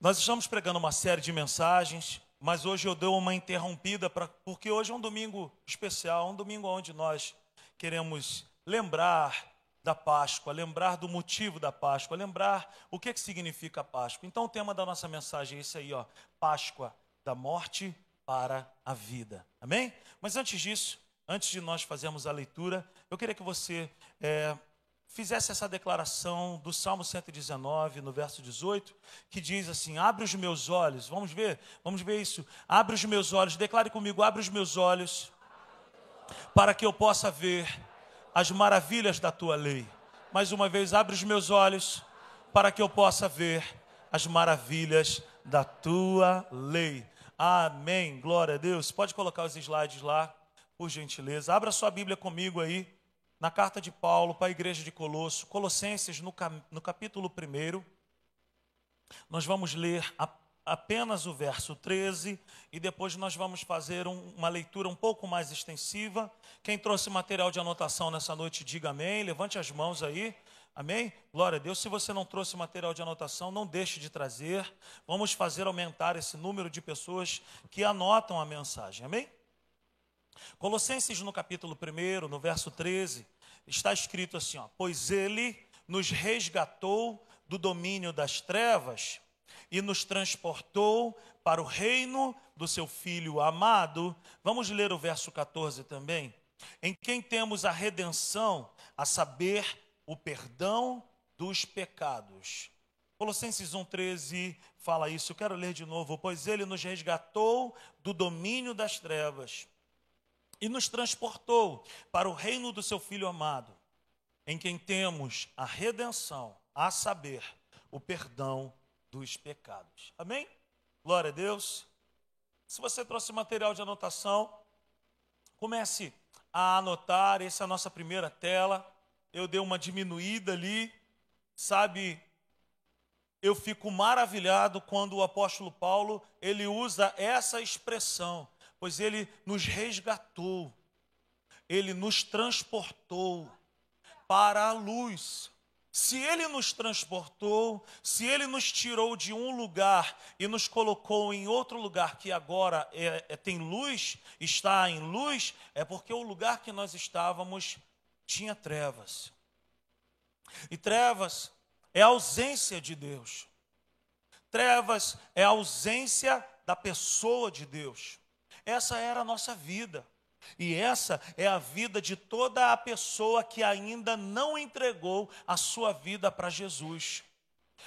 Nós estamos pregando uma série de mensagens, mas hoje eu dou uma interrompida, pra, porque hoje é um domingo especial, um domingo onde nós queremos lembrar da Páscoa, lembrar do motivo da Páscoa, lembrar o que, que significa Páscoa. Então o tema da nossa mensagem é esse aí, ó, Páscoa, da morte para a vida. Amém? Mas antes disso, antes de nós fazermos a leitura, eu queria que você é, fizesse essa declaração do Salmo 119, no verso 18, que diz assim: Abre os meus olhos. Vamos ver? Vamos ver isso. Abre os meus olhos. Declare comigo: Abre os meus olhos, para que eu possa ver as maravilhas da tua lei. Mais uma vez, abre os meus olhos, para que eu possa ver as maravilhas da tua lei. Amém. Glória a Deus. Pode colocar os slides lá, por gentileza. Abra sua Bíblia comigo aí na carta de Paulo para a igreja de Colosso, Colossenses, no, no capítulo 1. Nós vamos ler a, apenas o verso 13 e depois nós vamos fazer um, uma leitura um pouco mais extensiva. Quem trouxe material de anotação nessa noite, diga amém. Levante as mãos aí. Amém? Glória a Deus. Se você não trouxe material de anotação, não deixe de trazer. Vamos fazer aumentar esse número de pessoas que anotam a mensagem. Amém? Colossenses no capítulo 1, no verso 13, está escrito assim: ó, Pois ele nos resgatou do domínio das trevas e nos transportou para o reino do seu Filho amado. Vamos ler o verso 14 também. Em quem temos a redenção, a saber, o perdão dos pecados. Colossenses 1,13 fala isso. Eu quero ler de novo. Pois ele nos resgatou do domínio das trevas e nos transportou para o reino do seu Filho amado, em quem temos a redenção, a saber, o perdão dos pecados. Amém? Glória a Deus. Se você trouxe material de anotação, comece a anotar. Essa é a nossa primeira tela. Eu dei uma diminuída ali, sabe? Eu fico maravilhado quando o apóstolo Paulo ele usa essa expressão pois ele nos resgatou, ele nos transportou para a luz. Se ele nos transportou, se ele nos tirou de um lugar e nos colocou em outro lugar que agora é, é, tem luz, está em luz, é porque o lugar que nós estávamos tinha trevas. E trevas é ausência de Deus. Trevas é ausência da pessoa de Deus. Essa era a nossa vida. E essa é a vida de toda a pessoa que ainda não entregou a sua vida para Jesus.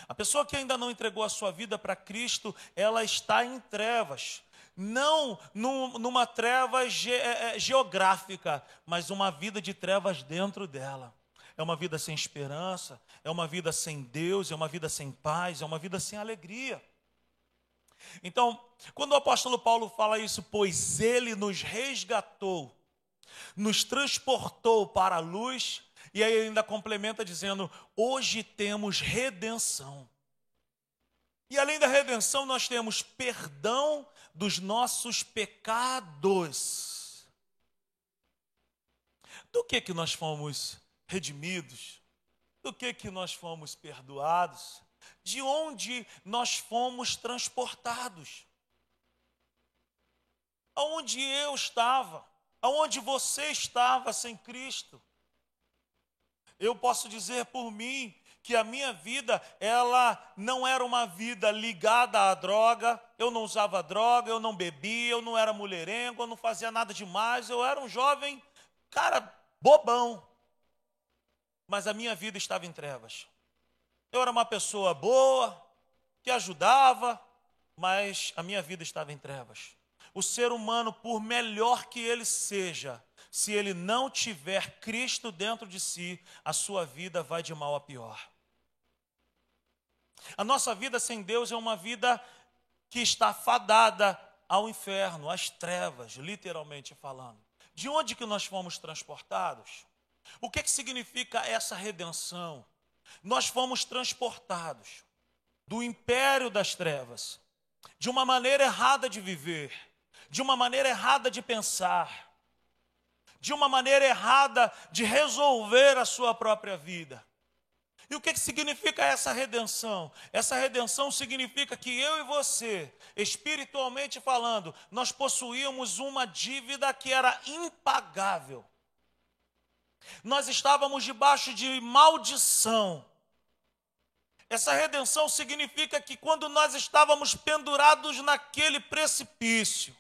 A pessoa que ainda não entregou a sua vida para Cristo, ela está em trevas. Não numa treva ge é, é, geográfica, mas uma vida de trevas dentro dela. É uma vida sem esperança, é uma vida sem Deus, é uma vida sem paz, é uma vida sem alegria. Então, quando o apóstolo Paulo fala isso, pois ele nos resgatou, nos transportou para a luz, e aí ele ainda complementa dizendo: hoje temos redenção. E além da redenção, nós temos perdão dos nossos pecados. Do que que nós fomos redimidos? Do que que nós fomos perdoados? De onde nós fomos transportados. Aonde eu estava, aonde você estava sem Cristo. Eu posso dizer por mim que a minha vida, ela não era uma vida ligada à droga, eu não usava droga, eu não bebia, eu não era mulherengo, eu não fazia nada demais, eu era um jovem, cara, bobão. Mas a minha vida estava em trevas. Eu era uma pessoa boa, que ajudava, mas a minha vida estava em trevas. O ser humano, por melhor que ele seja, se ele não tiver Cristo dentro de si, a sua vida vai de mal a pior. A nossa vida sem Deus é uma vida que está fadada ao inferno, às trevas, literalmente falando. De onde que nós fomos transportados? O que, que significa essa redenção? Nós fomos transportados do império das trevas, de uma maneira errada de viver, de uma maneira errada de pensar, de uma maneira errada de resolver a sua própria vida. E o que, que significa essa redenção? Essa redenção significa que eu e você, espiritualmente falando, nós possuíamos uma dívida que era impagável. Nós estávamos debaixo de maldição. Essa redenção significa que quando nós estávamos pendurados naquele precipício,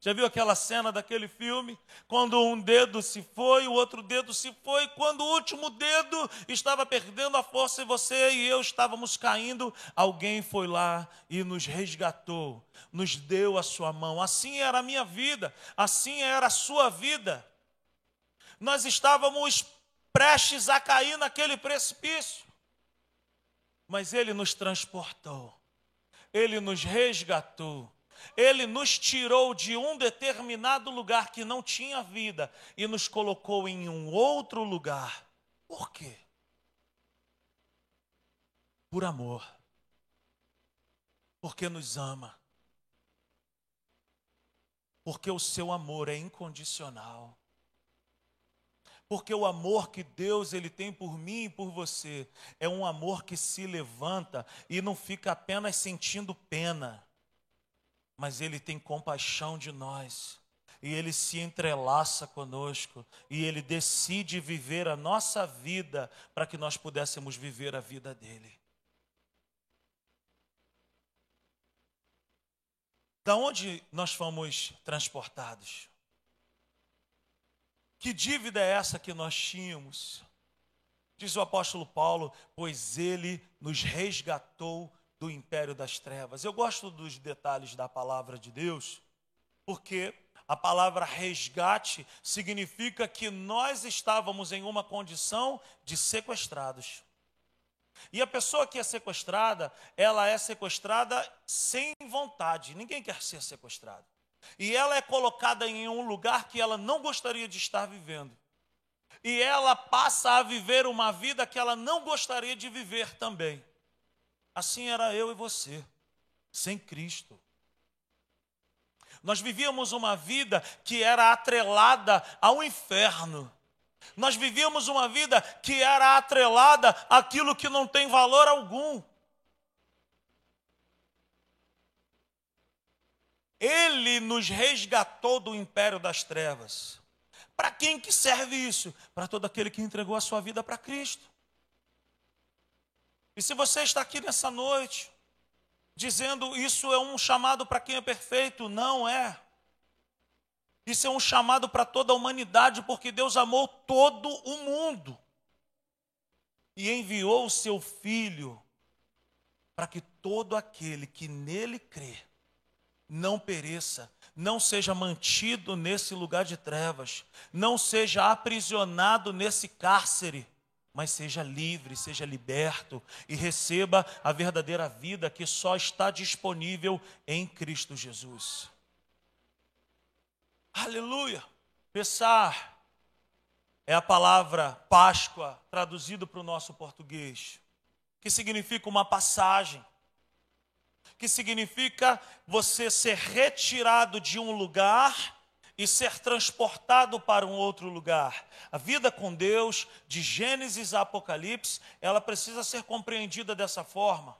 já viu aquela cena daquele filme? Quando um dedo se foi, o outro dedo se foi, quando o último dedo estava perdendo a força e você e eu estávamos caindo, alguém foi lá e nos resgatou, nos deu a sua mão. Assim era a minha vida, assim era a sua vida. Nós estávamos prestes a cair naquele precipício, mas Ele nos transportou, Ele nos resgatou ele nos tirou de um determinado lugar que não tinha vida e nos colocou em um outro lugar. Por quê? Por amor. Porque nos ama. Porque o seu amor é incondicional. Porque o amor que Deus ele tem por mim e por você é um amor que se levanta e não fica apenas sentindo pena mas Ele tem compaixão de nós. E Ele se entrelaça conosco. E Ele decide viver a nossa vida para que nós pudéssemos viver a vida dele. Da onde nós fomos transportados? Que dívida é essa que nós tínhamos? Diz o apóstolo Paulo: pois ele nos resgatou do império das trevas. Eu gosto dos detalhes da palavra de Deus, porque a palavra resgate significa que nós estávamos em uma condição de sequestrados. E a pessoa que é sequestrada, ela é sequestrada sem vontade. Ninguém quer ser sequestrado. E ela é colocada em um lugar que ela não gostaria de estar vivendo. E ela passa a viver uma vida que ela não gostaria de viver também. Assim era eu e você, sem Cristo. Nós vivíamos uma vida que era atrelada ao inferno. Nós vivíamos uma vida que era atrelada àquilo que não tem valor algum. Ele nos resgatou do império das trevas. Para quem que serve isso? Para todo aquele que entregou a sua vida para Cristo. E se você está aqui nessa noite, dizendo isso é um chamado para quem é perfeito, não é. Isso é um chamado para toda a humanidade, porque Deus amou todo o mundo e enviou o seu Filho para que todo aquele que nele crê não pereça, não seja mantido nesse lugar de trevas, não seja aprisionado nesse cárcere mas seja livre, seja liberto e receba a verdadeira vida que só está disponível em Cristo Jesus. Aleluia! Pensar é a palavra Páscoa traduzido para o nosso português, que significa uma passagem, que significa você ser retirado de um lugar e ser transportado para um outro lugar. A vida com Deus, de Gênesis a Apocalipse, ela precisa ser compreendida dessa forma.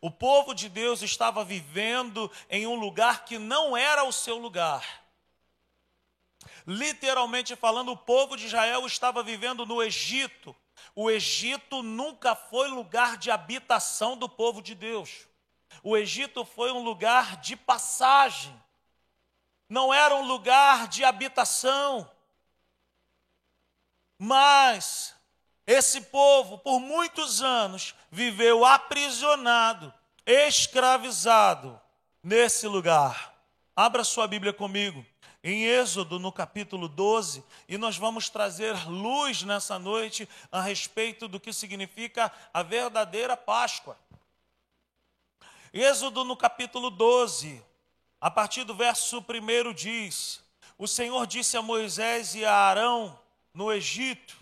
O povo de Deus estava vivendo em um lugar que não era o seu lugar. Literalmente falando, o povo de Israel estava vivendo no Egito. O Egito nunca foi lugar de habitação do povo de Deus. O Egito foi um lugar de passagem não era um lugar de habitação. Mas esse povo, por muitos anos, viveu aprisionado, escravizado nesse lugar. Abra sua Bíblia comigo, em Êxodo, no capítulo 12, e nós vamos trazer luz nessa noite a respeito do que significa a verdadeira Páscoa. Êxodo, no capítulo 12, a partir do verso 1 diz: O Senhor disse a Moisés e a Arão no Egito: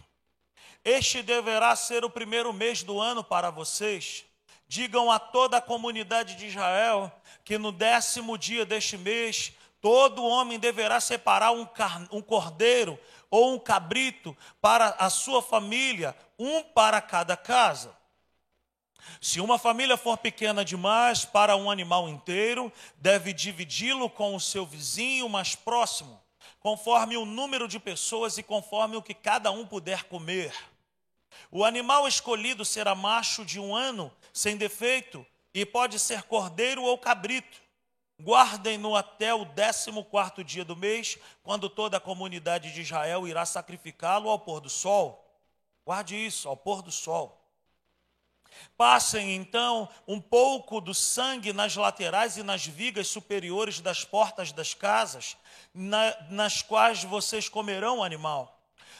Este deverá ser o primeiro mês do ano para vocês. Digam a toda a comunidade de Israel que no décimo dia deste mês Todo homem deverá separar um, um cordeiro ou um cabrito para a sua família, um para cada casa. Se uma família for pequena demais para um animal inteiro, deve dividi-lo com o seu vizinho mais próximo, conforme o número de pessoas e conforme o que cada um puder comer. O animal escolhido será macho de um ano, sem defeito, e pode ser cordeiro ou cabrito. Guardem-no até o décimo quarto dia do mês, quando toda a comunidade de Israel irá sacrificá-lo ao pôr do sol. Guarde isso, ao pôr do sol. Passem então um pouco do sangue nas laterais e nas vigas superiores das portas das casas, na, nas quais vocês comerão o animal.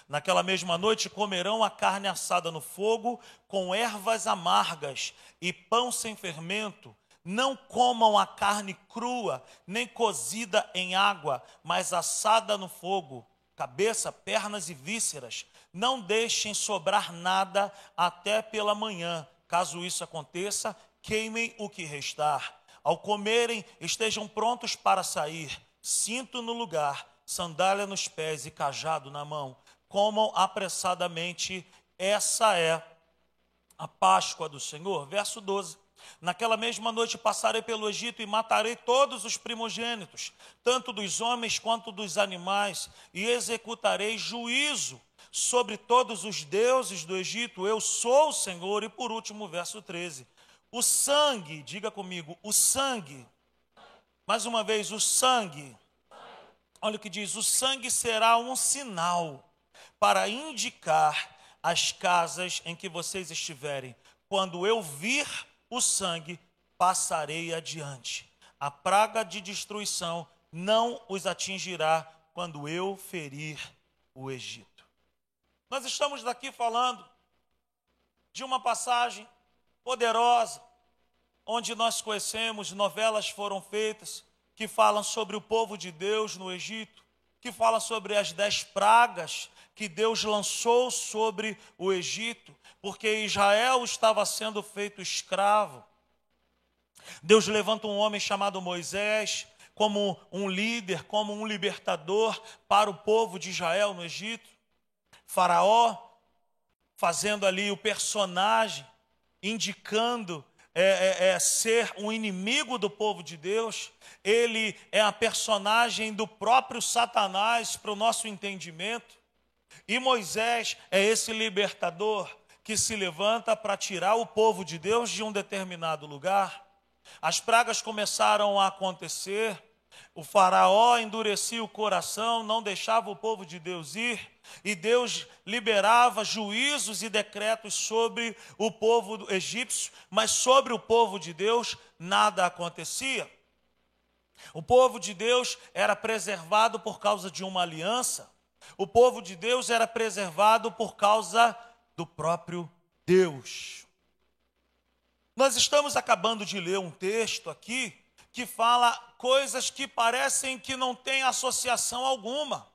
Naquela mesma noite comerão a carne assada no fogo, com ervas amargas e pão sem fermento. Não comam a carne crua, nem cozida em água, mas assada no fogo, cabeça, pernas e vísceras. Não deixem sobrar nada até pela manhã. Caso isso aconteça, queimem o que restar. Ao comerem, estejam prontos para sair. Cinto no lugar, sandália nos pés e cajado na mão comam apressadamente, essa é a Páscoa do Senhor. Verso 12. Naquela mesma noite passarei pelo Egito e matarei todos os primogênitos, tanto dos homens quanto dos animais, e executarei juízo sobre todos os deuses do Egito. Eu sou o Senhor. E por último, verso 13. O sangue, diga comigo, o sangue. Mais uma vez, o sangue. Olha o que diz: o sangue será um sinal para indicar as casas em que vocês estiverem. Quando eu vir o sangue, passarei adiante. A praga de destruição não os atingirá quando eu ferir o Egito. Nós estamos daqui falando de uma passagem poderosa, onde nós conhecemos, novelas foram feitas que falam sobre o povo de Deus no Egito, que falam sobre as dez pragas que Deus lançou sobre o Egito, porque Israel estava sendo feito escravo. Deus levanta um homem chamado Moisés como um líder, como um libertador para o povo de Israel no Egito. Faraó fazendo ali o personagem, indicando é, é, é, ser um inimigo do povo de Deus, ele é a personagem do próprio Satanás para o nosso entendimento. E Moisés é esse libertador que se levanta para tirar o povo de Deus de um determinado lugar. As pragas começaram a acontecer, o Faraó endurecia o coração, não deixava o povo de Deus ir, e Deus liberava juízos e decretos sobre o povo egípcio, mas sobre o povo de Deus nada acontecia. O povo de Deus era preservado por causa de uma aliança. O povo de Deus era preservado por causa do próprio Deus. Nós estamos acabando de ler um texto aqui que fala coisas que parecem que não têm associação alguma.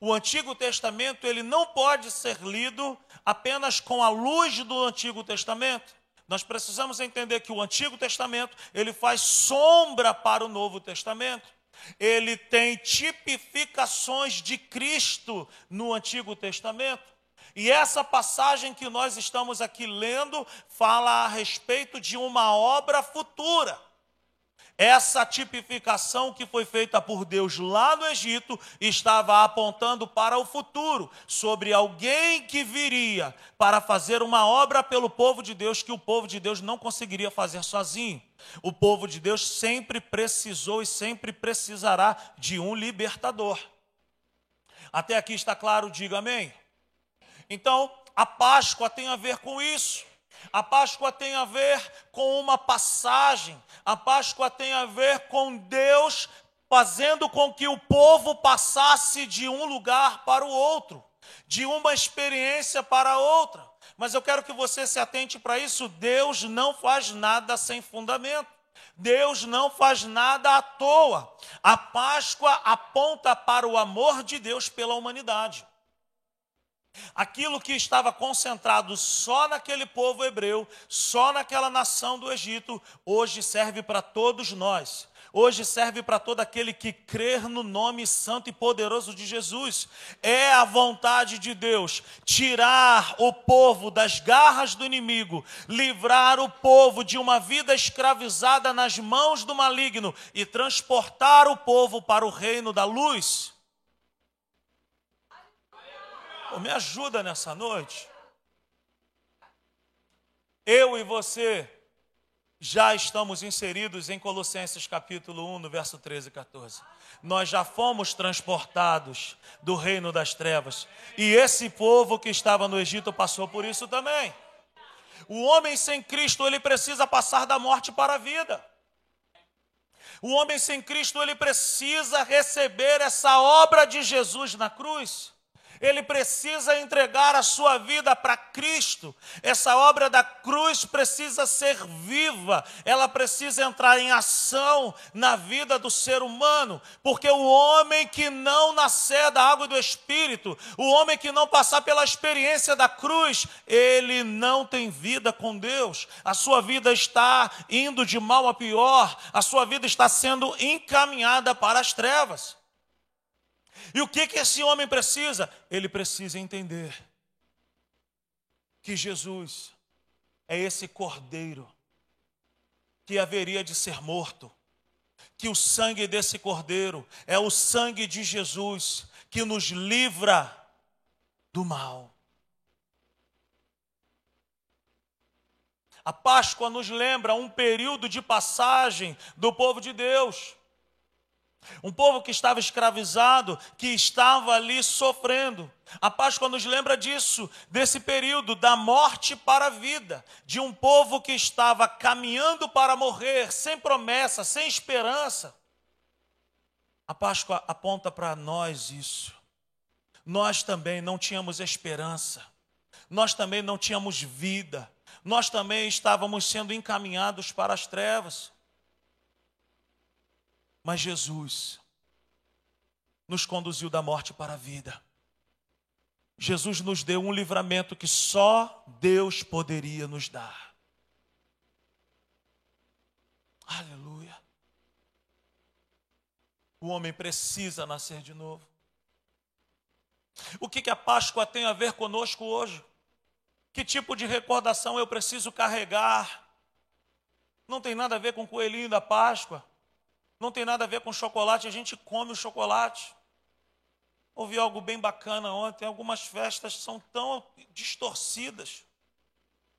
O Antigo Testamento ele não pode ser lido apenas com a luz do Antigo Testamento. Nós precisamos entender que o Antigo Testamento ele faz sombra para o Novo Testamento ele tem tipificações de Cristo no Antigo Testamento. E essa passagem que nós estamos aqui lendo fala a respeito de uma obra futura. Essa tipificação que foi feita por Deus lá no Egito estava apontando para o futuro, sobre alguém que viria para fazer uma obra pelo povo de Deus que o povo de Deus não conseguiria fazer sozinho. O povo de Deus sempre precisou e sempre precisará de um libertador. Até aqui está claro, diga amém. Então, a Páscoa tem a ver com isso. A Páscoa tem a ver com uma passagem, a Páscoa tem a ver com Deus fazendo com que o povo passasse de um lugar para o outro, de uma experiência para outra. Mas eu quero que você se atente para isso: Deus não faz nada sem fundamento. Deus não faz nada à toa. A Páscoa aponta para o amor de Deus pela humanidade. Aquilo que estava concentrado só naquele povo hebreu, só naquela nação do Egito, hoje serve para todos nós. hoje serve para todo aquele que crer no nome santo e poderoso de Jesus. É a vontade de Deus tirar o povo das garras do inimigo, livrar o povo de uma vida escravizada nas mãos do maligno e transportar o povo para o reino da luz. Oh, me ajuda nessa noite. Eu e você já estamos inseridos em Colossenses capítulo 1, no verso 13 e 14. Nós já fomos transportados do reino das trevas. E esse povo que estava no Egito passou por isso também. O homem sem Cristo, ele precisa passar da morte para a vida. O homem sem Cristo, ele precisa receber essa obra de Jesus na cruz ele precisa entregar a sua vida para Cristo. Essa obra da cruz precisa ser viva, ela precisa entrar em ação na vida do ser humano, porque o homem que não nascer da água e do Espírito, o homem que não passar pela experiência da cruz, ele não tem vida com Deus. A sua vida está indo de mal a pior, a sua vida está sendo encaminhada para as trevas. E o que, que esse homem precisa? Ele precisa entender que Jesus é esse cordeiro que haveria de ser morto, que o sangue desse cordeiro é o sangue de Jesus que nos livra do mal. A Páscoa nos lembra um período de passagem do povo de Deus. Um povo que estava escravizado, que estava ali sofrendo. A Páscoa nos lembra disso, desse período da morte para a vida, de um povo que estava caminhando para morrer, sem promessa, sem esperança. A Páscoa aponta para nós isso. Nós também não tínhamos esperança, nós também não tínhamos vida, nós também estávamos sendo encaminhados para as trevas. Mas Jesus nos conduziu da morte para a vida. Jesus nos deu um livramento que só Deus poderia nos dar. Aleluia. O homem precisa nascer de novo. O que, que a Páscoa tem a ver conosco hoje? Que tipo de recordação eu preciso carregar? Não tem nada a ver com o coelhinho da Páscoa. Não tem nada a ver com chocolate, a gente come o chocolate. Ouvi algo bem bacana ontem, algumas festas são tão distorcidas.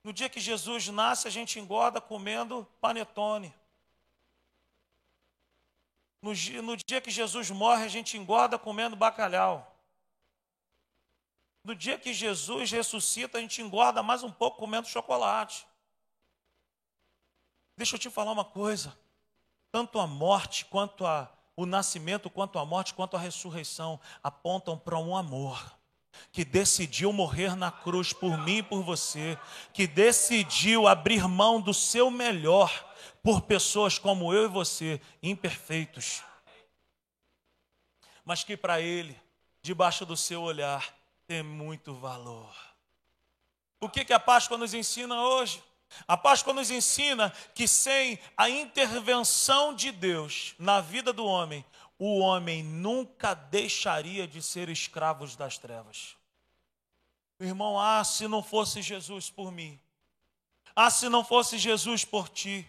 No dia que Jesus nasce, a gente engorda comendo panetone. No dia, no dia que Jesus morre, a gente engorda comendo bacalhau. No dia que Jesus ressuscita, a gente engorda mais um pouco comendo chocolate. Deixa eu te falar uma coisa tanto a morte quanto a, o nascimento, quanto a morte, quanto a ressurreição apontam para um amor que decidiu morrer na cruz por mim e por você, que decidiu abrir mão do seu melhor por pessoas como eu e você, imperfeitos. Mas que para ele, debaixo do seu olhar, tem muito valor. O que, que a Páscoa nos ensina hoje? A Páscoa nos ensina que sem a intervenção de Deus na vida do homem, o homem nunca deixaria de ser escravos das trevas. Irmão, ah, se não fosse Jesus por mim. Ah, se não fosse Jesus por ti.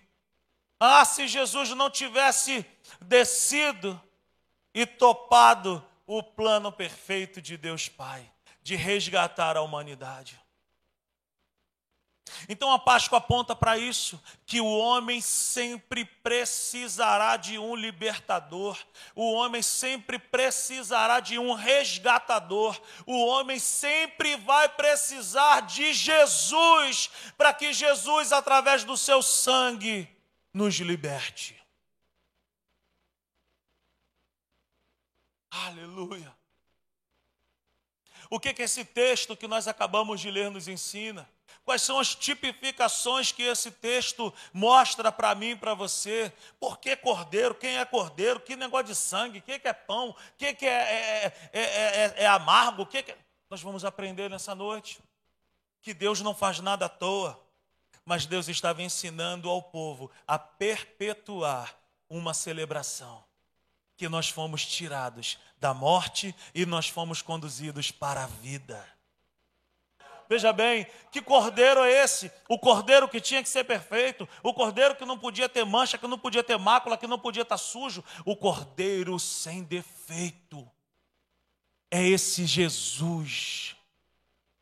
Ah, se Jesus não tivesse descido e topado o plano perfeito de Deus Pai de resgatar a humanidade. Então a Páscoa aponta para isso, que o homem sempre precisará de um libertador, o homem sempre precisará de um resgatador, o homem sempre vai precisar de Jesus, para que Jesus, através do seu sangue, nos liberte. Aleluia. O que, que esse texto que nós acabamos de ler nos ensina? Quais são as tipificações que esse texto mostra para mim e para você? Por que cordeiro? Quem é cordeiro? Que negócio de sangue? O que, que é pão? O que, que é, é, é, é amargo? O que, que Nós vamos aprender nessa noite que Deus não faz nada à toa, mas Deus estava ensinando ao povo a perpetuar uma celebração que nós fomos tirados da morte e nós fomos conduzidos para a vida. Veja bem, que cordeiro é esse? O cordeiro que tinha que ser perfeito, o cordeiro que não podia ter mancha, que não podia ter mácula, que não podia estar sujo, o cordeiro sem defeito. É esse Jesus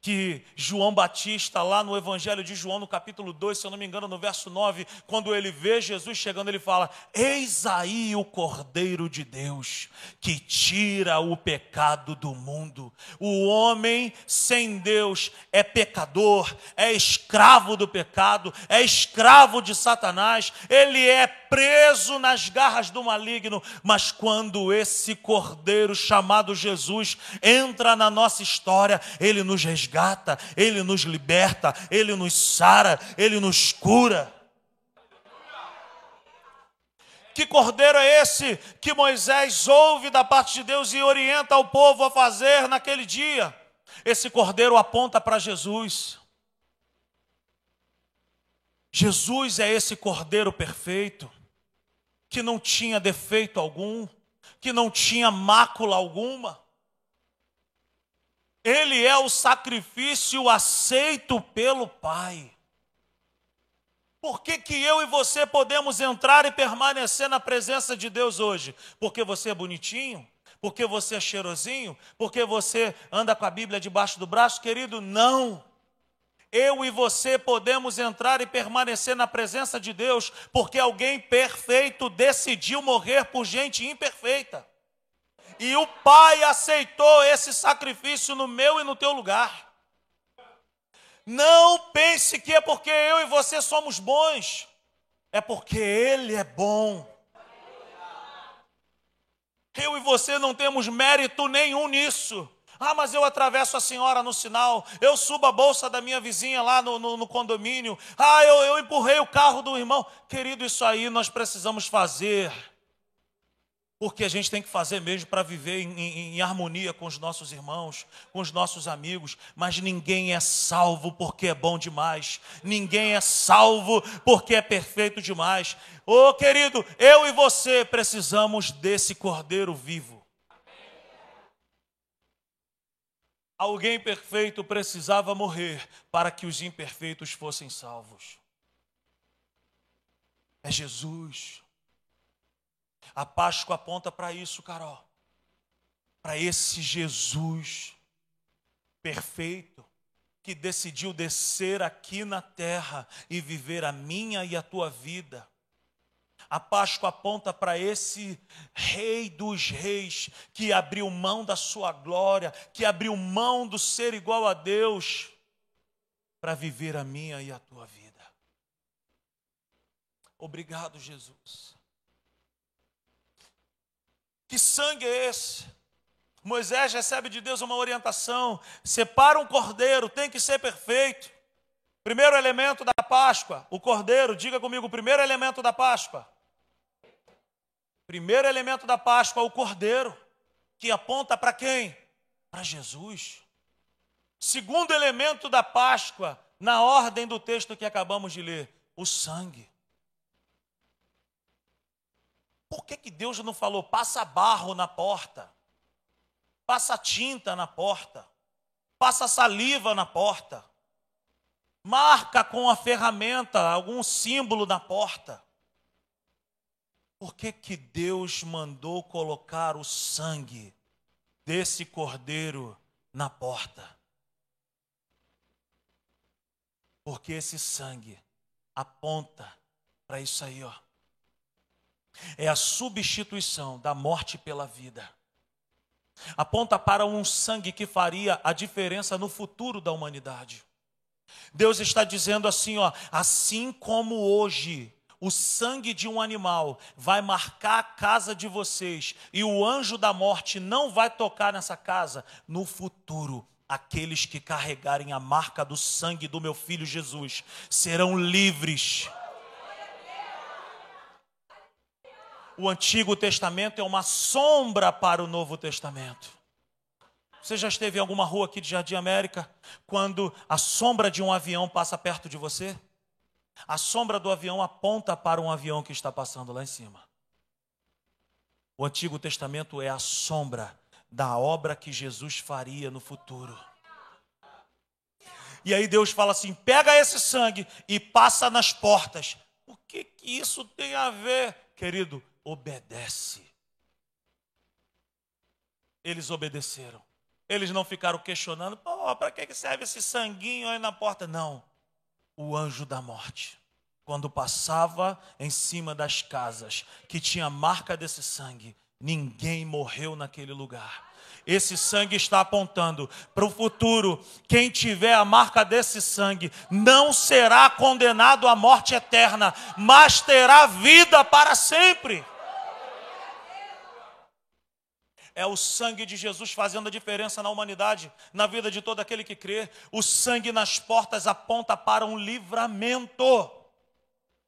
que João Batista, lá no Evangelho de João, no capítulo 2, se eu não me engano, no verso 9, quando ele vê Jesus chegando, ele fala: Eis aí o Cordeiro de Deus, que tira o pecado do mundo. O homem sem Deus é pecador, é escravo do pecado, é escravo de Satanás, ele é preso nas garras do maligno, mas quando esse cordeiro chamado Jesus entra na nossa história, ele nos resgata, ele nos liberta, ele nos sara, ele nos cura. Que cordeiro é esse que Moisés ouve da parte de Deus e orienta o povo a fazer naquele dia? Esse cordeiro aponta para Jesus. Jesus é esse cordeiro perfeito que não tinha defeito algum, que não tinha mácula alguma. Ele é o sacrifício aceito pelo Pai. Por que, que eu e você podemos entrar e permanecer na presença de Deus hoje? Porque você é bonitinho? Porque você é cheirosinho? Porque você anda com a Bíblia debaixo do braço? Querido, não eu e você podemos entrar e permanecer na presença de Deus, porque alguém perfeito decidiu morrer por gente imperfeita. E o Pai aceitou esse sacrifício no meu e no teu lugar. Não pense que é porque eu e você somos bons, é porque Ele é bom. Eu e você não temos mérito nenhum nisso. Ah, mas eu atravesso a senhora no sinal, eu subo a bolsa da minha vizinha lá no, no, no condomínio, ah, eu, eu empurrei o carro do irmão. Querido, isso aí nós precisamos fazer, porque a gente tem que fazer mesmo para viver em, em, em, harmonia com os nossos irmãos, com os nossos amigos, mas ninguém é salvo porque é bom demais, ninguém é salvo porque é perfeito demais. Ô oh, querido, eu e você precisamos desse cordeiro vivo. Alguém perfeito precisava morrer para que os imperfeitos fossem salvos. É Jesus. A Páscoa aponta para isso, Carol. Para esse Jesus perfeito que decidiu descer aqui na terra e viver a minha e a tua vida a Páscoa aponta para esse Rei dos Reis, que abriu mão da sua glória, que abriu mão do ser igual a Deus, para viver a minha e a tua vida. Obrigado, Jesus. Que sangue é esse? Moisés recebe de Deus uma orientação: separa um cordeiro, tem que ser perfeito. Primeiro elemento da Páscoa, o cordeiro, diga comigo, o primeiro elemento da Páscoa Primeiro elemento da Páscoa, o cordeiro, que aponta para quem? Para Jesus. Segundo elemento da Páscoa, na ordem do texto que acabamos de ler, o sangue. Por que, que Deus não falou, passa barro na porta, passa tinta na porta, passa saliva na porta, marca com a ferramenta algum símbolo na porta? Por que, que Deus mandou colocar o sangue desse cordeiro na porta? Porque esse sangue aponta para isso aí, ó. É a substituição da morte pela vida. Aponta para um sangue que faria a diferença no futuro da humanidade. Deus está dizendo assim, ó, assim como hoje o sangue de um animal vai marcar a casa de vocês e o anjo da morte não vai tocar nessa casa, no futuro, aqueles que carregarem a marca do sangue do meu filho Jesus serão livres. O Antigo Testamento é uma sombra para o Novo Testamento. Você já esteve em alguma rua aqui de Jardim América quando a sombra de um avião passa perto de você? A sombra do avião aponta para um avião que está passando lá em cima. O Antigo Testamento é a sombra da obra que Jesus faria no futuro. E aí Deus fala assim: pega esse sangue e passa nas portas. O que, que isso tem a ver, querido? Obedece. Eles obedeceram. Eles não ficaram questionando, para que serve esse sanguinho aí na porta? Não. O anjo da morte, quando passava em cima das casas que tinha marca desse sangue, ninguém morreu naquele lugar. Esse sangue está apontando para o futuro. Quem tiver a marca desse sangue não será condenado à morte eterna, mas terá vida para sempre. É o sangue de Jesus fazendo a diferença na humanidade, na vida de todo aquele que crê. O sangue nas portas aponta para um livramento.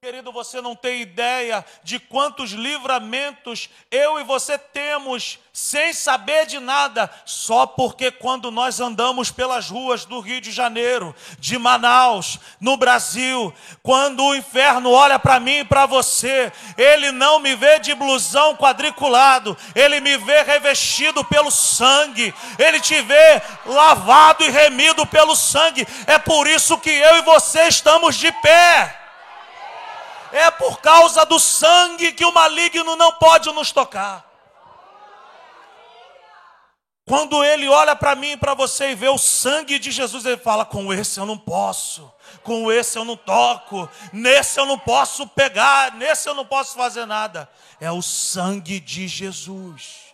Querido, você não tem ideia de quantos livramentos eu e você temos sem saber de nada, só porque quando nós andamos pelas ruas do Rio de Janeiro, de Manaus, no Brasil, quando o inferno olha para mim e para você, ele não me vê de blusão quadriculado, ele me vê revestido pelo sangue, ele te vê lavado e remido pelo sangue. É por isso que eu e você estamos de pé. É por causa do sangue que o maligno não pode nos tocar. Quando ele olha para mim e para você e vê o sangue de Jesus, ele fala: com esse eu não posso, com esse eu não toco, nesse eu não posso pegar, nesse eu não posso fazer nada. É o sangue de Jesus.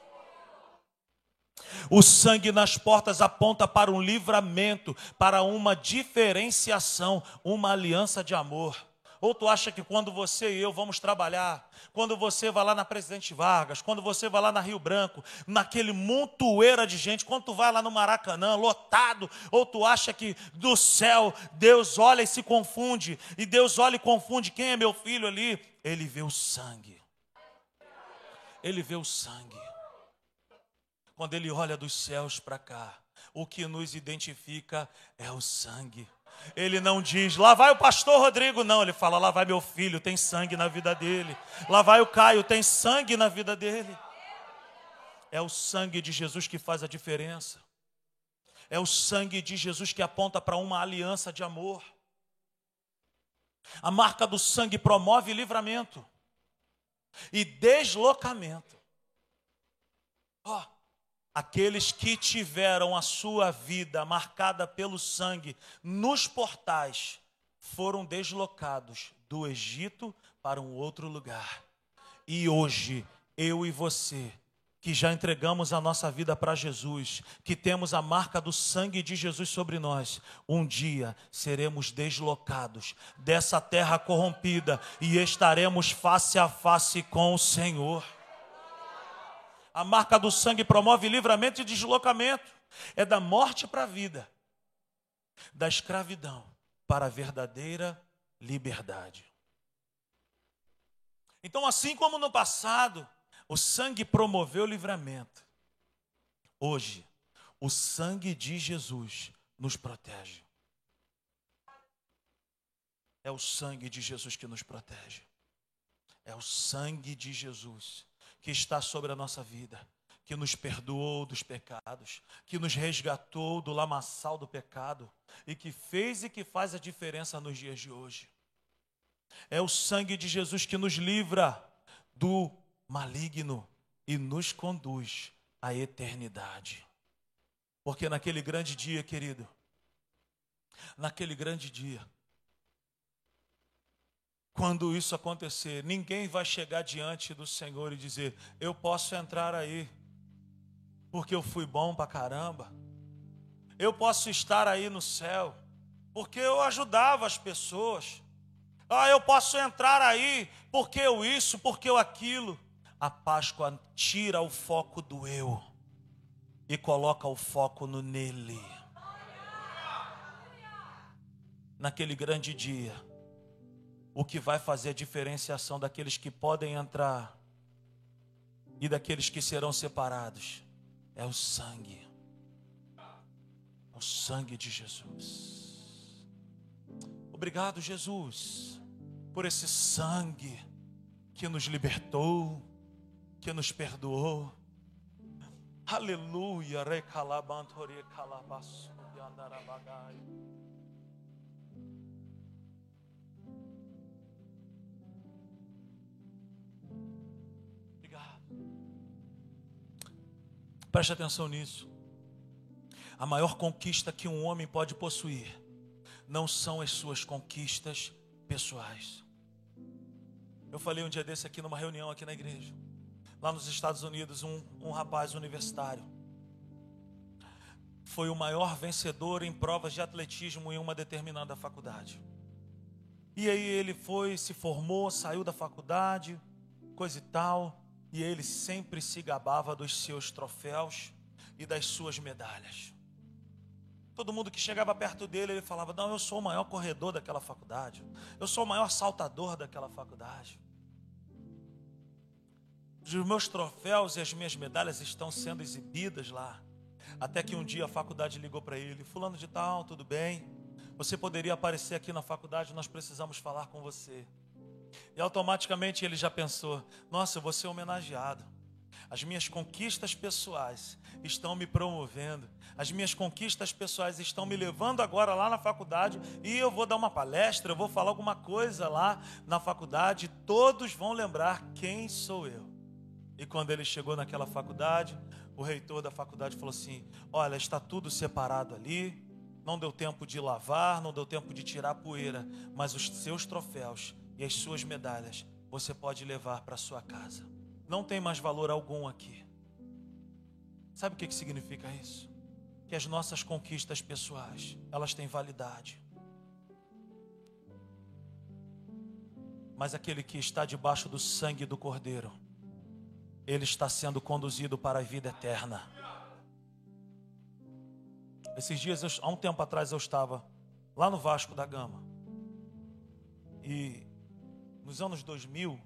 O sangue nas portas aponta para um livramento, para uma diferenciação, uma aliança de amor. Ou tu acha que quando você e eu vamos trabalhar, quando você vai lá na Presidente Vargas, quando você vai lá na Rio Branco, naquele montoeira de gente, quando tu vai lá no Maracanã, lotado, ou tu acha que do céu Deus olha e se confunde, e Deus olha e confunde quem é meu filho ali? Ele vê o sangue. Ele vê o sangue. Quando ele olha dos céus para cá, o que nos identifica é o sangue. Ele não diz, lá vai o pastor Rodrigo, não. Ele fala, lá vai meu filho, tem sangue na vida dele. Lá vai o Caio, tem sangue na vida dele. É o sangue de Jesus que faz a diferença. É o sangue de Jesus que aponta para uma aliança de amor. A marca do sangue promove livramento e deslocamento. Ó, oh, Aqueles que tiveram a sua vida marcada pelo sangue nos portais foram deslocados do Egito para um outro lugar. E hoje, eu e você, que já entregamos a nossa vida para Jesus, que temos a marca do sangue de Jesus sobre nós, um dia seremos deslocados dessa terra corrompida e estaremos face a face com o Senhor. A marca do sangue promove livramento e deslocamento. É da morte para a vida, da escravidão para a verdadeira liberdade. Então, assim como no passado, o sangue promoveu o livramento, hoje, o sangue de Jesus nos protege. É o sangue de Jesus que nos protege. É o sangue de Jesus que está sobre a nossa vida, que nos perdoou dos pecados, que nos resgatou do lamaçal do pecado e que fez e que faz a diferença nos dias de hoje. É o sangue de Jesus que nos livra do maligno e nos conduz à eternidade. Porque naquele grande dia, querido, naquele grande dia, quando isso acontecer, ninguém vai chegar diante do Senhor e dizer: Eu posso entrar aí, porque eu fui bom pra caramba. Eu posso estar aí no céu, porque eu ajudava as pessoas. Ah, eu posso entrar aí, porque eu isso, porque eu aquilo. A Páscoa tira o foco do eu e coloca o foco no nele. Naquele grande dia o que vai fazer a diferenciação daqueles que podem entrar e daqueles que serão separados é o sangue. É o sangue de Jesus. Obrigado, Jesus, por esse sangue que nos libertou, que nos perdoou. Aleluia, recalabantoria calabaço de andarabagai. Preste atenção nisso. A maior conquista que um homem pode possuir não são as suas conquistas pessoais. Eu falei um dia desse aqui numa reunião aqui na igreja lá nos Estados Unidos, um, um rapaz universitário. Foi o maior vencedor em provas de atletismo em uma determinada faculdade. E aí ele foi, se formou, saiu da faculdade, coisa e tal, e ele sempre se gabava dos seus troféus e das suas medalhas. Todo mundo que chegava perto dele, ele falava: Não, eu sou o maior corredor daquela faculdade, eu sou o maior saltador daquela faculdade os meus troféus e as minhas medalhas estão sendo exibidas lá. Até que um dia a faculdade ligou para ele: Fulano de Tal, tudo bem? Você poderia aparecer aqui na faculdade, nós precisamos falar com você. E automaticamente ele já pensou: Nossa, eu vou ser homenageado. As minhas conquistas pessoais estão me promovendo. As minhas conquistas pessoais estão me levando agora lá na faculdade e eu vou dar uma palestra, eu vou falar alguma coisa lá na faculdade. Todos vão lembrar quem sou eu. E quando ele chegou naquela faculdade, o reitor da faculdade falou assim: Olha, está tudo separado ali, não deu tempo de lavar, não deu tempo de tirar a poeira, mas os seus troféus e as suas medalhas você pode levar para sua casa. Não tem mais valor algum aqui. Sabe o que, que significa isso? Que as nossas conquistas pessoais, elas têm validade. Mas aquele que está debaixo do sangue do Cordeiro, ele está sendo conduzido para a vida eterna. Esses dias, eu, há um tempo atrás, eu estava lá no Vasco da Gama. E nos anos 2000,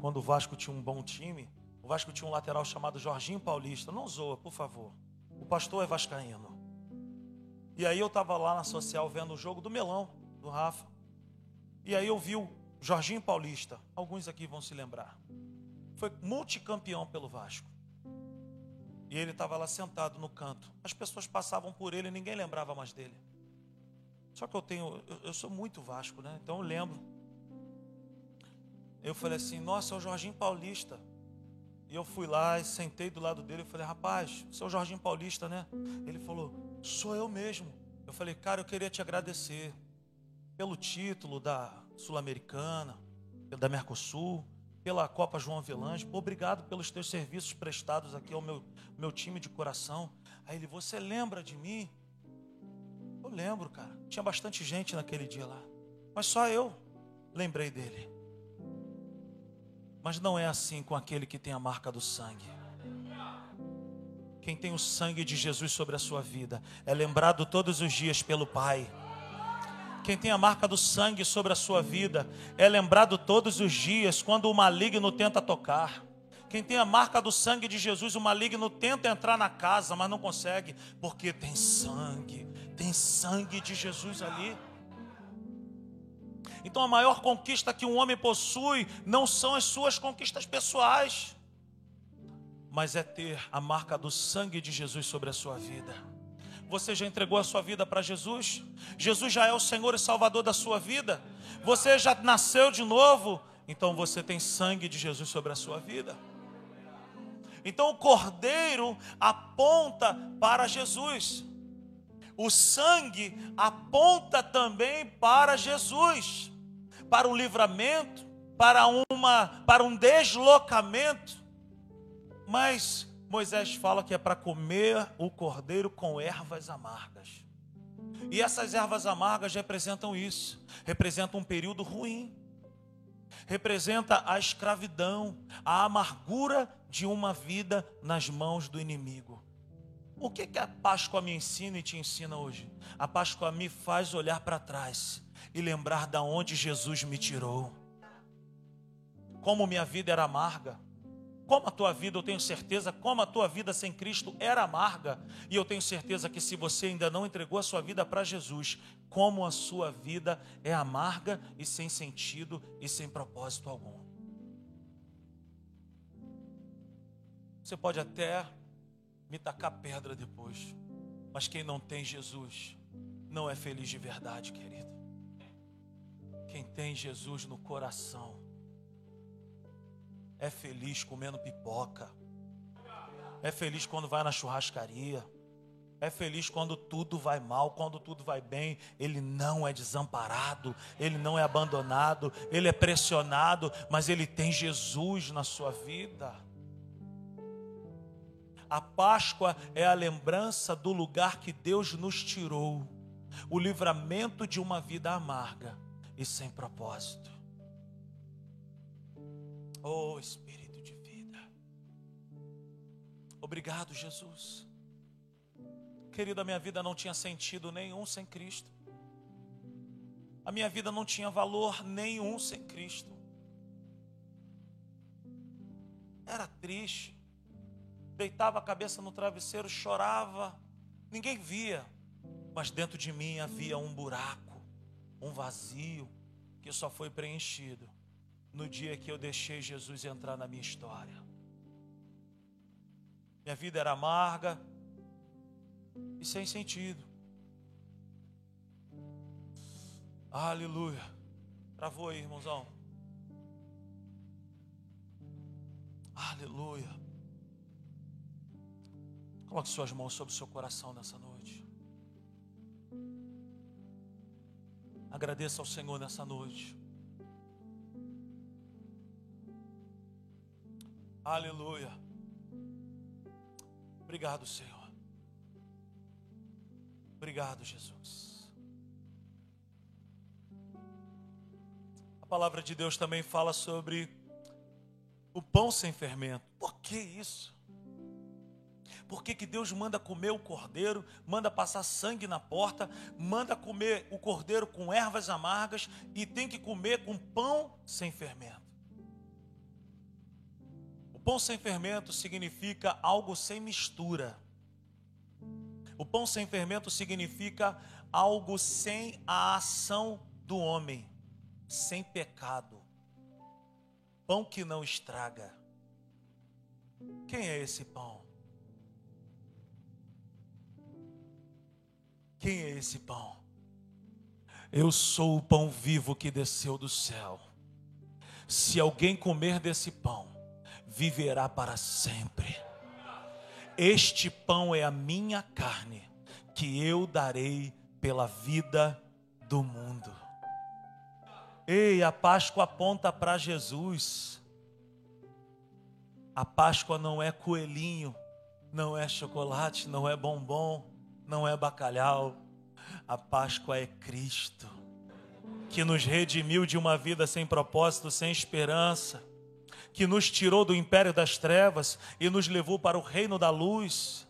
quando o Vasco tinha um bom time, o Vasco tinha um lateral chamado Jorginho Paulista. Não zoa, por favor. O pastor é vascaíno. E aí eu estava lá na social vendo o jogo do Melão, do Rafa. E aí eu vi o Jorginho Paulista. Alguns aqui vão se lembrar foi multicampeão pelo Vasco. E ele estava lá sentado no canto. As pessoas passavam por ele e ninguém lembrava mais dele. Só que eu tenho, eu, eu sou muito Vasco, né? Então eu lembro. Eu falei assim, nossa, é o Jorginho Paulista. E eu fui lá e sentei do lado dele e falei, rapaz, você é o Jorginho Paulista, né? Ele falou, sou eu mesmo. Eu falei, cara, eu queria te agradecer pelo título da Sul-Americana, da Mercosul, pela Copa João Avelange, obrigado pelos teus serviços prestados aqui ao meu, meu time de coração. Aí ele, você lembra de mim? Eu lembro, cara. Tinha bastante gente naquele dia lá. Mas só eu lembrei dele. Mas não é assim com aquele que tem a marca do sangue. Quem tem o sangue de Jesus sobre a sua vida é lembrado todos os dias pelo Pai. Quem tem a marca do sangue sobre a sua vida é lembrado todos os dias quando o maligno tenta tocar. Quem tem a marca do sangue de Jesus, o maligno tenta entrar na casa, mas não consegue, porque tem sangue, tem sangue de Jesus ali. Então a maior conquista que um homem possui não são as suas conquistas pessoais, mas é ter a marca do sangue de Jesus sobre a sua vida. Você já entregou a sua vida para Jesus? Jesus já é o Senhor e Salvador da sua vida? Você já nasceu de novo? Então você tem sangue de Jesus sobre a sua vida. Então o cordeiro aponta para Jesus. O sangue aponta também para Jesus, para o livramento, para uma para um deslocamento. Mas Moisés fala que é para comer o cordeiro com ervas amargas. E essas ervas amargas representam isso, representam um período ruim, representa a escravidão, a amargura de uma vida nas mãos do inimigo. O que, que a Páscoa me ensina e te ensina hoje? A Páscoa me faz olhar para trás e lembrar da onde Jesus me tirou. Como minha vida era amarga como a tua vida, eu tenho certeza, como a tua vida sem Cristo era amarga, e eu tenho certeza que se você ainda não entregou a sua vida para Jesus, como a sua vida é amarga e sem sentido e sem propósito algum. Você pode até me tacar pedra depois, mas quem não tem Jesus não é feliz de verdade, querido. Quem tem Jesus no coração é feliz comendo pipoca, é feliz quando vai na churrascaria, é feliz quando tudo vai mal, quando tudo vai bem. Ele não é desamparado, ele não é abandonado, ele é pressionado, mas ele tem Jesus na sua vida. A Páscoa é a lembrança do lugar que Deus nos tirou, o livramento de uma vida amarga e sem propósito. Oh Espírito de vida. Obrigado, Jesus. Querido, a minha vida não tinha sentido nenhum sem Cristo. A minha vida não tinha valor nenhum sem Cristo. Era triste. Deitava a cabeça no travesseiro, chorava. Ninguém via. Mas dentro de mim havia um buraco um vazio que só foi preenchido no dia que eu deixei Jesus entrar na minha história. Minha vida era amarga e sem sentido. Aleluia. Travou aí, irmãozão. Aleluia. Coloque suas mãos sobre o seu coração nessa noite. Agradeça ao Senhor nessa noite. Aleluia. Obrigado, Senhor. Obrigado, Jesus. A palavra de Deus também fala sobre o pão sem fermento. Por que isso? Por que, que Deus manda comer o cordeiro, manda passar sangue na porta, manda comer o cordeiro com ervas amargas e tem que comer com pão sem fermento? O pão sem fermento significa algo sem mistura. O pão sem fermento significa algo sem a ação do homem, sem pecado. Pão que não estraga. Quem é esse pão? Quem é esse pão? Eu sou o pão vivo que desceu do céu. Se alguém comer desse pão, viverá para sempre. Este pão é a minha carne, que eu darei pela vida do mundo. Ei, a Páscoa aponta para Jesus. A Páscoa não é coelhinho, não é chocolate, não é bombom não é bacalhau, a Páscoa é Cristo, que nos redimiu de uma vida sem propósito, sem esperança, que nos tirou do império das trevas e nos levou para o reino da luz.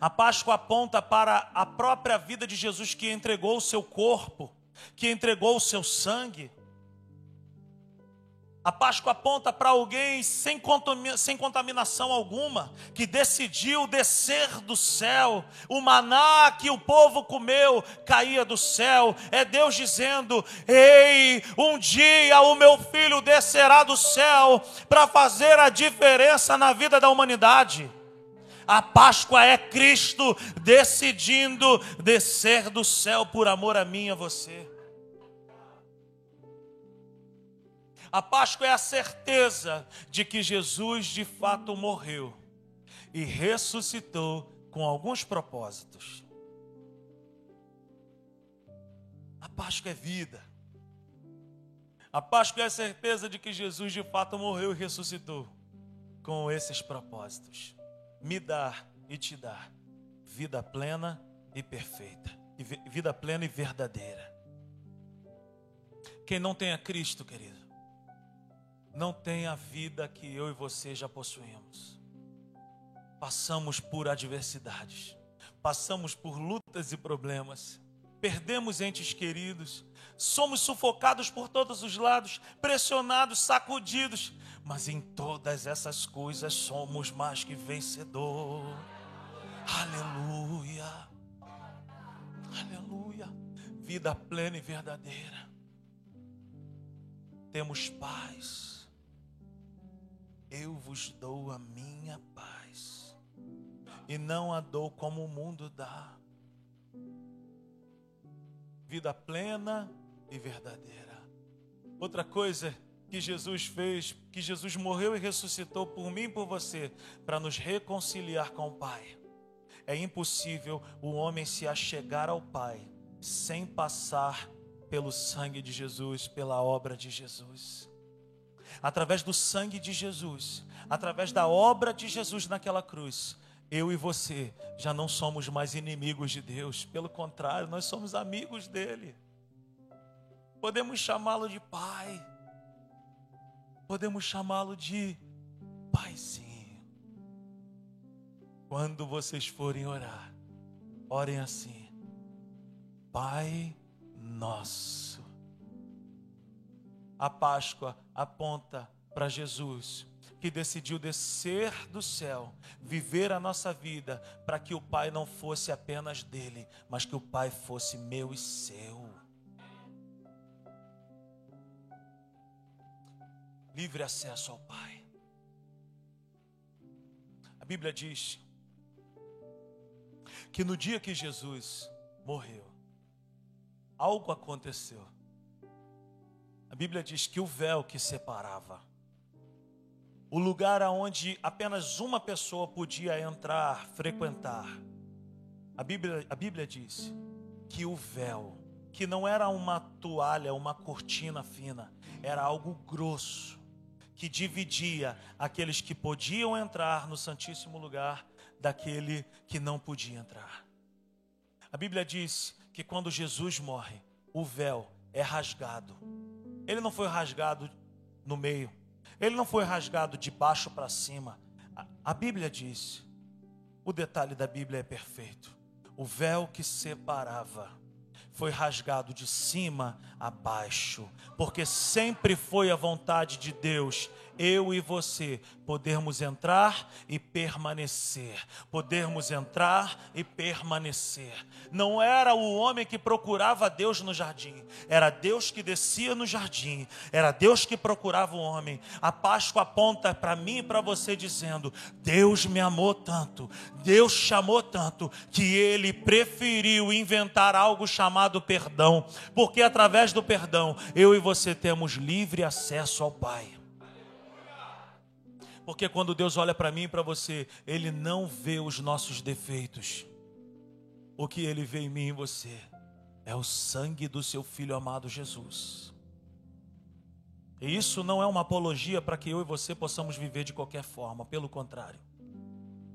A Páscoa aponta para a própria vida de Jesus que entregou o seu corpo, que entregou o seu sangue, a Páscoa aponta para alguém sem, sem contaminação alguma, que decidiu descer do céu. O maná que o povo comeu caía do céu. É Deus dizendo: Ei, um dia o meu filho descerá do céu para fazer a diferença na vida da humanidade. A Páscoa é Cristo decidindo descer do céu por amor a mim e a você. A Páscoa é a certeza de que Jesus de fato morreu e ressuscitou com alguns propósitos. A Páscoa é vida. A Páscoa é a certeza de que Jesus de fato morreu e ressuscitou com esses propósitos: me dar e te dar vida plena e perfeita, vida plena e verdadeira. Quem não tem a Cristo, querido, não tem a vida que eu e você já possuímos. Passamos por adversidades, passamos por lutas e problemas, perdemos entes queridos, somos sufocados por todos os lados, pressionados, sacudidos, mas em todas essas coisas somos mais que vencedor. Aleluia. Aleluia. Vida plena e verdadeira. Temos paz Eu vos dou a minha paz, e não a dou como o mundo dá. Vida plena e verdadeira. Outra coisa que Jesus fez, que Jesus morreu e ressuscitou por mim e por você, para nos reconciliar com o Pai. É impossível o homem se achegar ao Pai sem passar pelo sangue de Jesus, pela obra de Jesus. Através do sangue de Jesus, através da obra de Jesus naquela cruz, eu e você já não somos mais inimigos de Deus, pelo contrário, nós somos amigos dele. Podemos chamá-lo de Pai, podemos chamá-lo de Paizinho. Quando vocês forem orar, orem assim: Pai nosso. A Páscoa aponta para Jesus, que decidiu descer do céu, viver a nossa vida, para que o Pai não fosse apenas dele, mas que o Pai fosse meu e seu. Livre acesso ao Pai. A Bíblia diz que no dia que Jesus morreu, algo aconteceu. A Bíblia diz que o véu que separava, o lugar aonde apenas uma pessoa podia entrar, frequentar, a Bíblia, a Bíblia diz que o véu, que não era uma toalha, uma cortina fina, era algo grosso, que dividia aqueles que podiam entrar no Santíssimo Lugar daquele que não podia entrar. A Bíblia diz que quando Jesus morre, o véu é rasgado. Ele não foi rasgado no meio, ele não foi rasgado de baixo para cima. A, Bíblia diz, o detalhe da Bíblia é perfeito. O véu que separava foi rasgado de cima a baixo, porque sempre foi a vontade de Deus eu e você podermos entrar e permanecer, podermos entrar e permanecer. Não era o homem que procurava Deus no jardim, era Deus que descia no jardim, era Deus que procurava o homem. A Páscoa aponta para mim e para você dizendo: Deus me amou tanto, Deus chamou tanto, que ele preferiu inventar algo chamado perdão, porque através do perdão eu e você temos livre acesso ao Pai. Porque quando Deus olha para mim e para você, Ele não vê os nossos defeitos. O que Ele vê em mim e em você é o sangue do seu Filho amado Jesus. E isso não é uma apologia para que eu e você possamos viver de qualquer forma, pelo contrário.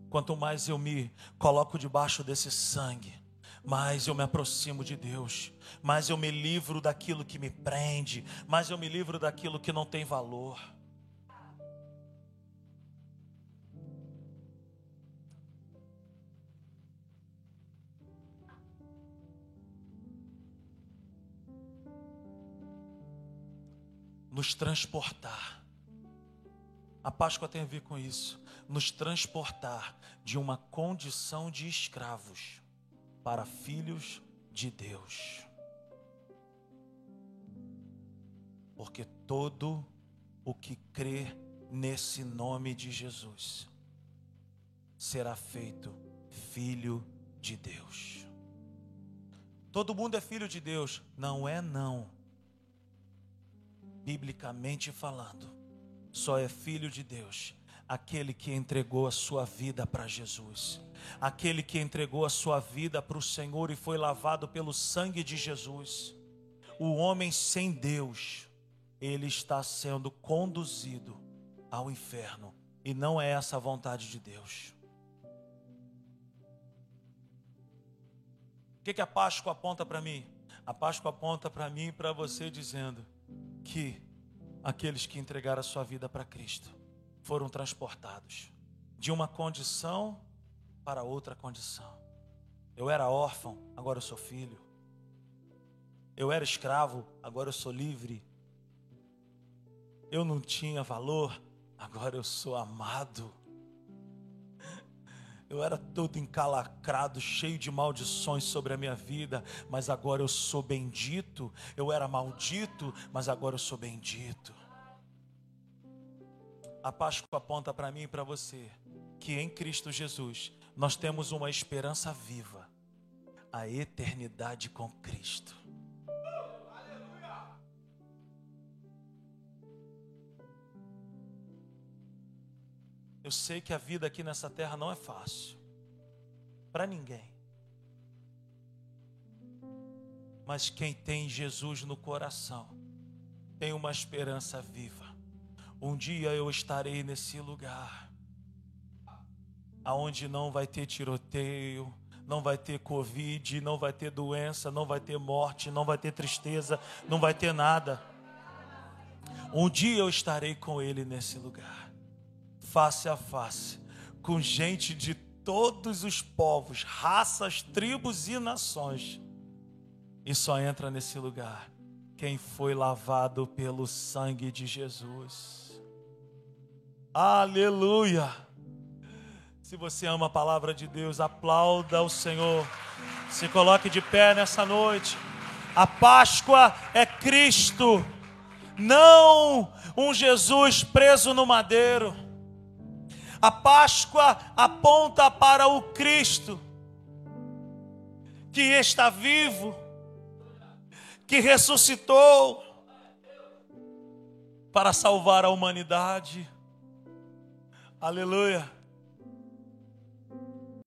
Quanto mais eu me coloco debaixo desse sangue, mais eu me aproximo de Deus, mais eu me livro daquilo que me prende, mais eu me livro daquilo que não tem valor. nos transportar. A Páscoa tem a ver com isso, nos transportar de uma condição de escravos para filhos de Deus. Porque todo o que crê nesse nome de Jesus será feito filho de Deus. Todo mundo é filho de Deus? Não é não biblicamente falando, só é filho de Deus aquele que entregou a sua vida para Jesus, aquele que entregou a sua vida para o Senhor e foi lavado pelo sangue de Jesus. O homem sem Deus, ele está sendo conduzido ao inferno, e não é essa a vontade de Deus. O que, que a Páscoa aponta para mim? A Páscoa aponta para mim e para você dizendo: que aqueles que entregaram a sua vida para Cristo foram transportados de uma condição para outra condição. Eu era órfão, agora eu sou filho. Eu era escravo, agora eu sou livre. Eu não tinha valor, agora eu sou amado. Eu era todo encalacrado, cheio de maldições sobre a minha vida, mas agora eu sou bendito. Eu era maldito, mas agora eu sou bendito. A Páscoa aponta para mim e para você que em Cristo Jesus nós temos uma esperança viva, a eternidade com Cristo. Eu sei que a vida aqui nessa terra não é fácil, para ninguém. Mas quem tem Jesus no coração, tem uma esperança viva. Um dia eu estarei nesse lugar aonde não vai ter tiroteio, não vai ter covid, não vai ter doença, não vai ter morte, não vai ter tristeza, não vai ter nada. Um dia eu estarei com ele nesse lugar, face a face, com gente de todos os povos, raças, tribos e nações. E só entra nesse lugar quem foi lavado pelo sangue de Jesus. Aleluia. Se você ama a palavra de Deus, aplauda o Senhor. Se coloque de pé nessa noite. A Páscoa é Cristo, não um Jesus preso no madeiro. A Páscoa aponta para o Cristo que está vivo, que ressuscitou para salvar a humanidade. Aleluia.